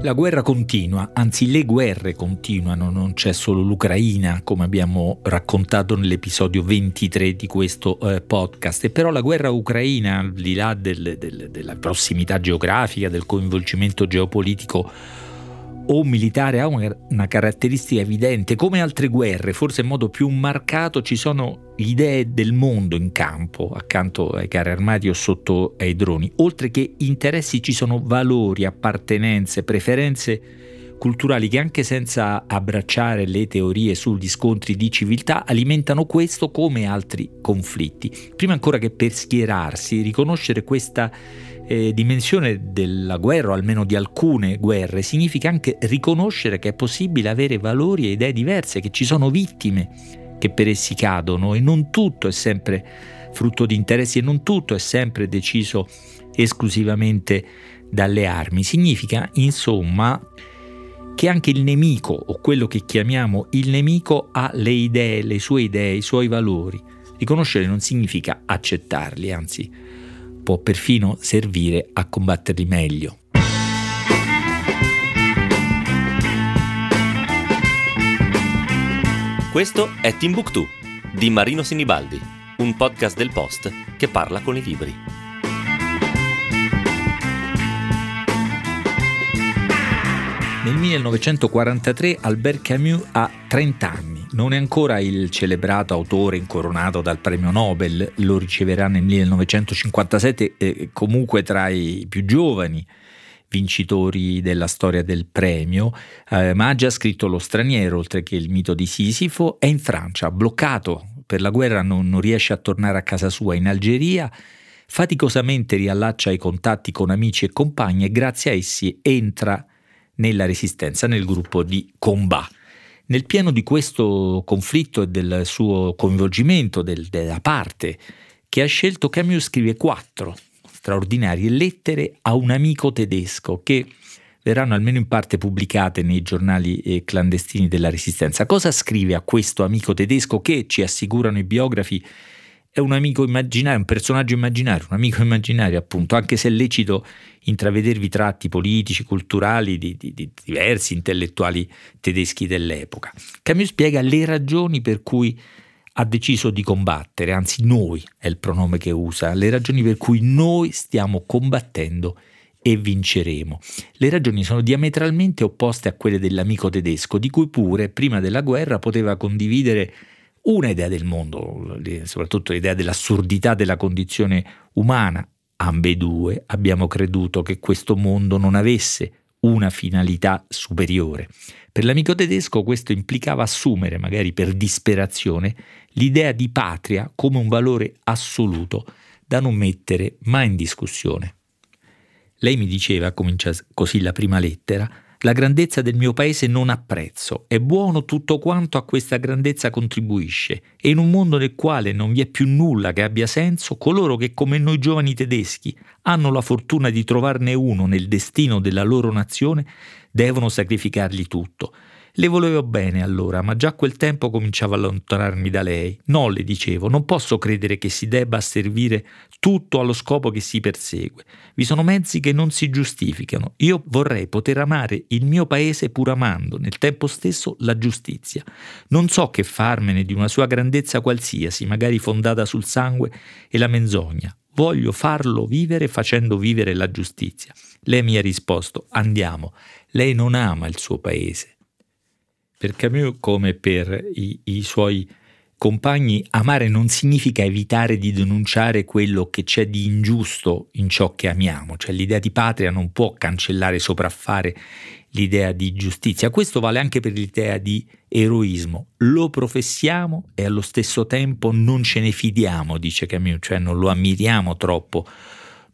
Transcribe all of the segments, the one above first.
La guerra continua, anzi le guerre continuano, non c'è solo l'Ucraina come abbiamo raccontato nell'episodio 23 di questo eh, podcast, e però la guerra ucraina, al di là del, del, della prossimità geografica, del coinvolgimento geopolitico o militare ha una, caratteristica evidente, come altre guerre, forse in modo più marcato ci sono idee del mondo in campo, accanto ai carri armati o sotto ai droni, oltre che interessi ci sono valori, appartenenze, preferenze culturali che anche senza abbracciare le teorie sugli scontri di civiltà alimentano questo come altri conflitti. Prima ancora che per schierarsi, riconoscere questa eh, dimensione della guerra, o almeno di alcune guerre, significa anche riconoscere che è possibile avere valori e idee diverse, che ci sono vittime che per essi cadono e non tutto è sempre frutto di interessi e non tutto è sempre deciso esclusivamente dalle armi. Significa, insomma, che anche il nemico, o quello che chiamiamo il nemico, ha le idee, le sue idee, i suoi valori. Riconoscere non significa accettarli, anzi può perfino servire a combatterli meglio. Questo è Timbuktu di Marino Sinibaldi, un podcast del Post che parla con i libri. 1943 Albert Camus ha 30 anni. Non è ancora il celebrato autore incoronato dal premio Nobel, lo riceverà nel 1957, eh, comunque tra i più giovani vincitori della storia del premio, eh, ma ha già scritto Lo straniero, oltre che il mito di Sisifo, è in Francia, bloccato per la guerra, non, non riesce a tornare a casa sua in Algeria, faticosamente riallaccia i contatti con amici e compagni e grazie a essi entra nella resistenza, nel gruppo di Combat. Nel pieno di questo conflitto e del suo coinvolgimento del, della parte che ha scelto, Camus scrive quattro straordinarie lettere a un amico tedesco che verranno almeno in parte pubblicate nei giornali eh, clandestini della Resistenza. Cosa scrive a questo amico tedesco che, ci assicurano i biografi, è un amico immaginario, un personaggio immaginario, un amico immaginario appunto, anche se è lecito intravedervi tratti politici, culturali di, di, di diversi intellettuali tedeschi dell'epoca. Camus spiega le ragioni per cui ha deciso di combattere, anzi noi è il pronome che usa, le ragioni per cui noi stiamo combattendo e vinceremo. Le ragioni sono diametralmente opposte a quelle dell'amico tedesco, di cui pure prima della guerra poteva condividere una idea del mondo, soprattutto l'idea dell'assurdità della condizione umana. Ambedue abbiamo creduto che questo mondo non avesse una finalità superiore. Per l'amico tedesco questo implicava assumere, magari per disperazione, l'idea di patria come un valore assoluto da non mettere mai in discussione. Lei mi diceva, comincia così la prima lettera, la grandezza del mio paese non apprezzo, è buono tutto quanto a questa grandezza contribuisce. E in un mondo nel quale non vi è più nulla che abbia senso, coloro che come noi giovani tedeschi hanno la fortuna di trovarne uno nel destino della loro nazione, devono sacrificargli tutto, le volevo bene allora, ma già quel tempo cominciavo a allontanarmi da lei. No, le dicevo, non posso credere che si debba servire tutto allo scopo che si persegue. Vi sono mezzi che non si giustificano. Io vorrei poter amare il mio paese pur amando, nel tempo stesso, la giustizia. Non so che farmene di una sua grandezza qualsiasi, magari fondata sul sangue e la menzogna. Voglio farlo vivere facendo vivere la giustizia. Lei mi ha risposto, andiamo. Lei non ama il suo paese. Per Camus, come per i, i suoi compagni, amare non significa evitare di denunciare quello che c'è di ingiusto in ciò che amiamo, cioè l'idea di patria non può cancellare, sopraffare l'idea di giustizia. Questo vale anche per l'idea di eroismo. Lo professiamo e allo stesso tempo non ce ne fidiamo, dice Camus, cioè non lo ammiriamo troppo,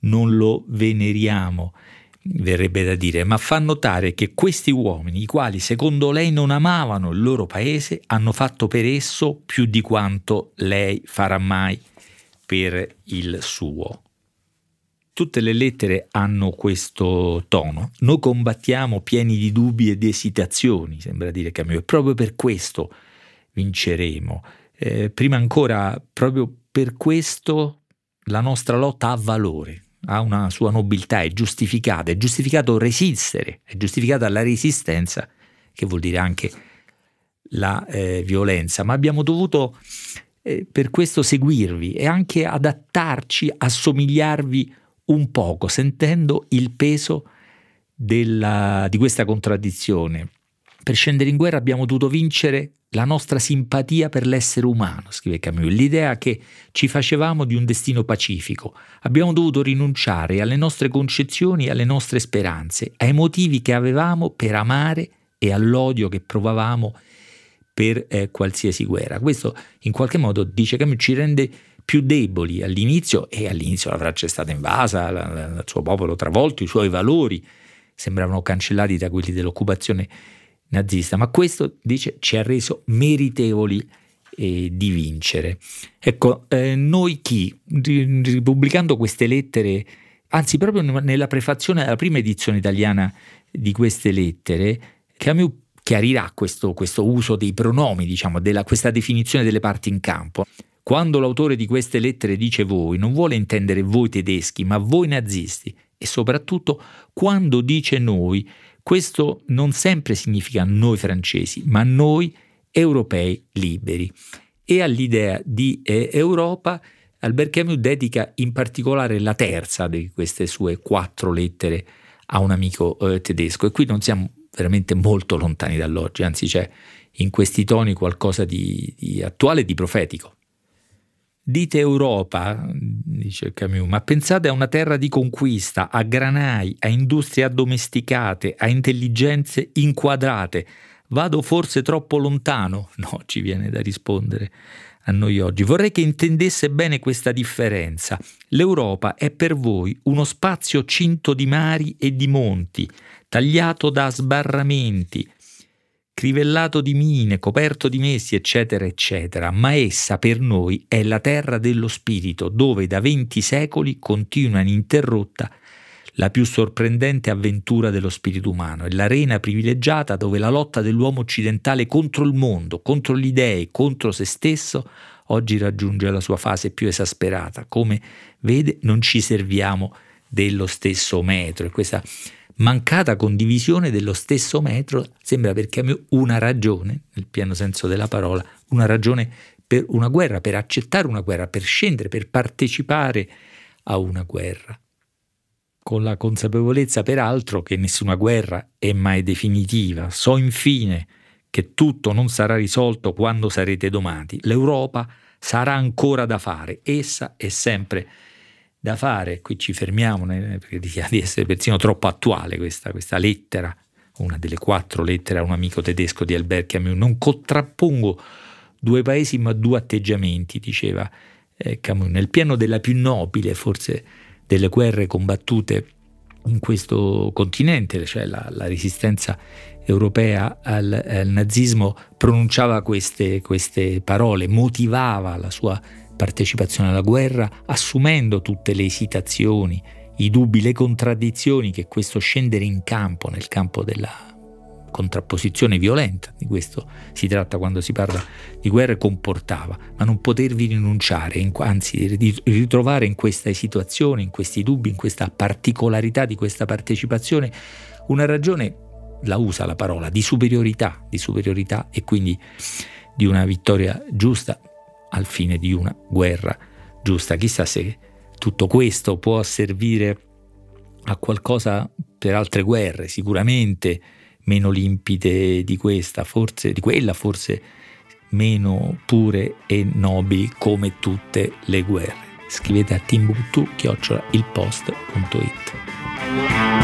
non lo veneriamo verrebbe da dire, ma fa notare che questi uomini, i quali secondo lei non amavano il loro paese, hanno fatto per esso più di quanto lei farà mai per il suo. Tutte le lettere hanno questo tono. Noi combattiamo pieni di dubbi e di esitazioni, sembra dire Camus, e proprio per questo vinceremo. Eh, prima ancora, proprio per questo la nostra lotta ha valore ha una sua nobiltà, è giustificata, è giustificato resistere, è giustificata la resistenza, che vuol dire anche la eh, violenza, ma abbiamo dovuto eh, per questo seguirvi e anche adattarci, assomigliarvi un poco, sentendo il peso della, di questa contraddizione. Per scendere in guerra abbiamo dovuto vincere la nostra simpatia per l'essere umano, scrive Camus, l'idea che ci facevamo di un destino pacifico. Abbiamo dovuto rinunciare alle nostre concezioni alle nostre speranze, ai motivi che avevamo per amare e all'odio che provavamo per eh, qualsiasi guerra. Questo in qualche modo, dice Camus, ci rende più deboli all'inizio e all'inizio la Francia è stata invasa, la, la, il suo popolo travolto, i suoi valori sembravano cancellati da quelli dell'occupazione nazista, ma questo dice ci ha reso meritevoli eh, di vincere. Ecco, eh, noi chi, ripubblicando queste lettere, anzi proprio nella prefazione della prima edizione italiana di queste lettere, Camus chiarirà questo, questo uso dei pronomi, diciamo, della, questa definizione delle parti in campo. Quando l'autore di queste lettere dice voi, non vuole intendere voi tedeschi, ma voi nazisti, e soprattutto quando dice noi, questo non sempre significa noi francesi, ma noi europei liberi. E all'idea di eh, Europa Albert Camus dedica in particolare la terza di queste sue quattro lettere a un amico eh, tedesco. E qui non siamo veramente molto lontani dall'oggi, anzi c'è in questi toni qualcosa di, di attuale e di profetico. Dite Europa, dice Camus, ma pensate a una terra di conquista, a granai, a industrie addomesticate, a intelligenze inquadrate. Vado forse troppo lontano? No, ci viene da rispondere a noi oggi. Vorrei che intendesse bene questa differenza. L'Europa è per voi uno spazio cinto di mari e di monti, tagliato da sbarramenti, crivellato di mine, coperto di messi, eccetera, eccetera, ma essa per noi è la terra dello spirito, dove da venti secoli continua ininterrotta la più sorprendente avventura dello spirito umano, è l'arena privilegiata dove la lotta dell'uomo occidentale contro il mondo, contro gli dèi, contro se stesso, oggi raggiunge la sua fase più esasperata. Come vede, non ci serviamo dello stesso metro. E questa mancata condivisione dello stesso metro sembra per Camus una ragione, nel pieno senso della parola, una ragione per una guerra, per accettare una guerra, per scendere, per partecipare a una guerra. Con la consapevolezza peraltro che nessuna guerra è mai definitiva. So infine che tutto non sarà risolto quando sarete domati. L'Europa sarà ancora da fare, essa è sempre da fare, qui ci fermiamo perché rischia di essere persino troppo attuale questa, questa, lettera, una delle quattro lettere a un amico tedesco di Albert Camus, non contrappongo due paesi ma due atteggiamenti, diceva eh, Camus, nel pieno della più nobile forse delle guerre combattute in questo continente, cioè la, la resistenza europea al, al, nazismo, pronunciava queste, queste parole, motivava la sua partecipazione alla guerra, assumendo tutte le esitazioni, i dubbi, le contraddizioni che questo scendere in campo, nel campo della contrapposizione violenta, di questo si tratta quando si parla di guerra, comportava, ma non potervi rinunciare, anzi ritrovare in questa situazione, in questi dubbi, in questa particolarità di questa partecipazione, una ragione, la usa la parola, di superiorità, di superiorità e quindi di una vittoria giusta al fine di una guerra giusta. Chissà se tutto questo può servire a qualcosa per altre guerre, sicuramente meno limpide di questa, forse di quella, forse meno pure e nobili come tutte le guerre. Scrivete a timbuktu-ilpost.it